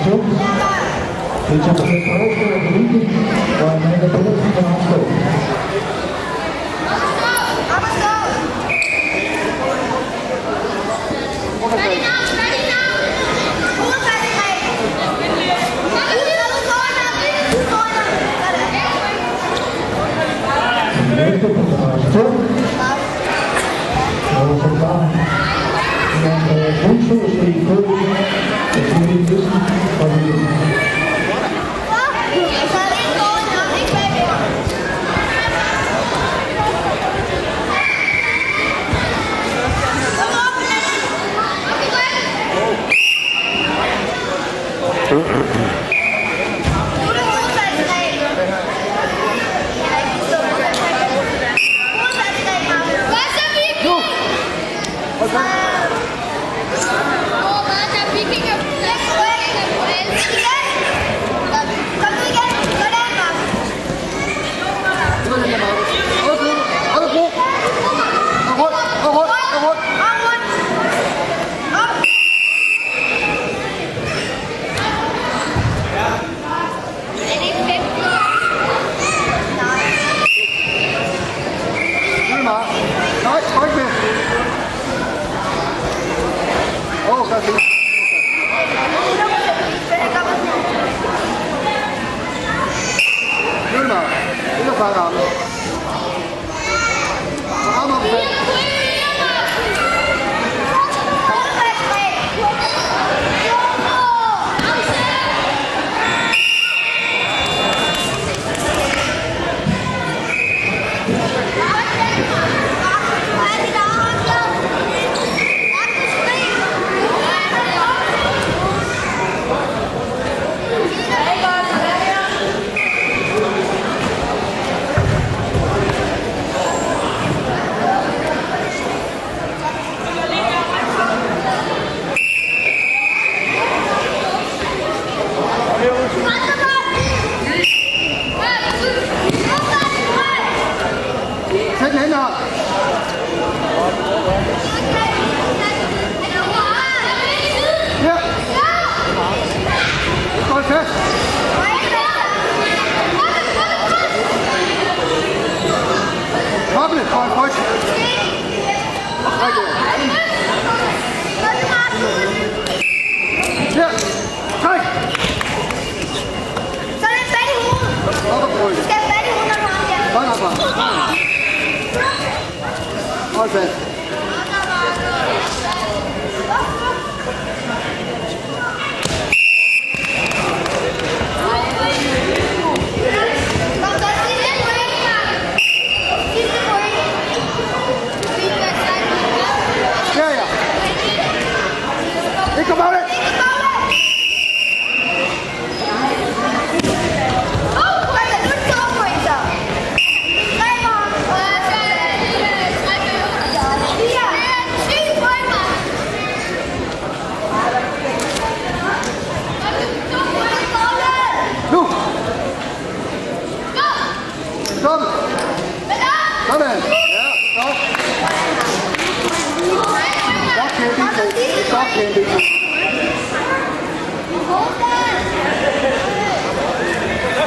Council. Each of the referral for a meeting by Manipulation Council. Ready now! 这个，这个啥干的？Her. Hold fast. Perfect. Stop. Sådan. Ja, stop. Godt kæmpet. Godt kæmpet.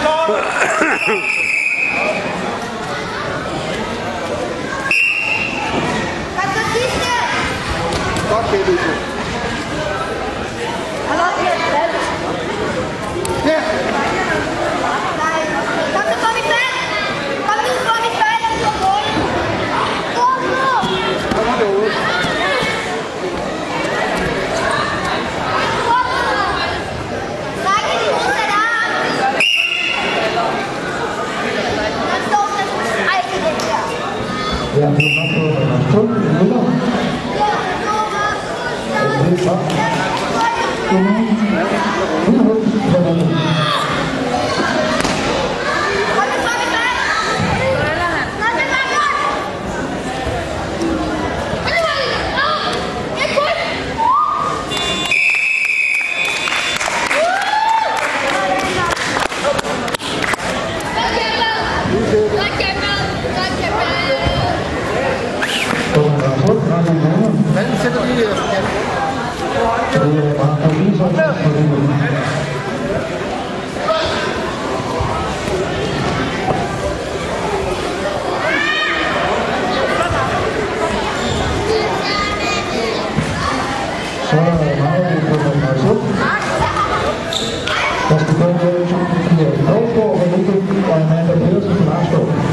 Godt la pluma por arrastró, ninguno. El de esa. 不要把他们送到这里来。啊！好好，你可真不错。把他们带到别的地方去，那才是最合适的。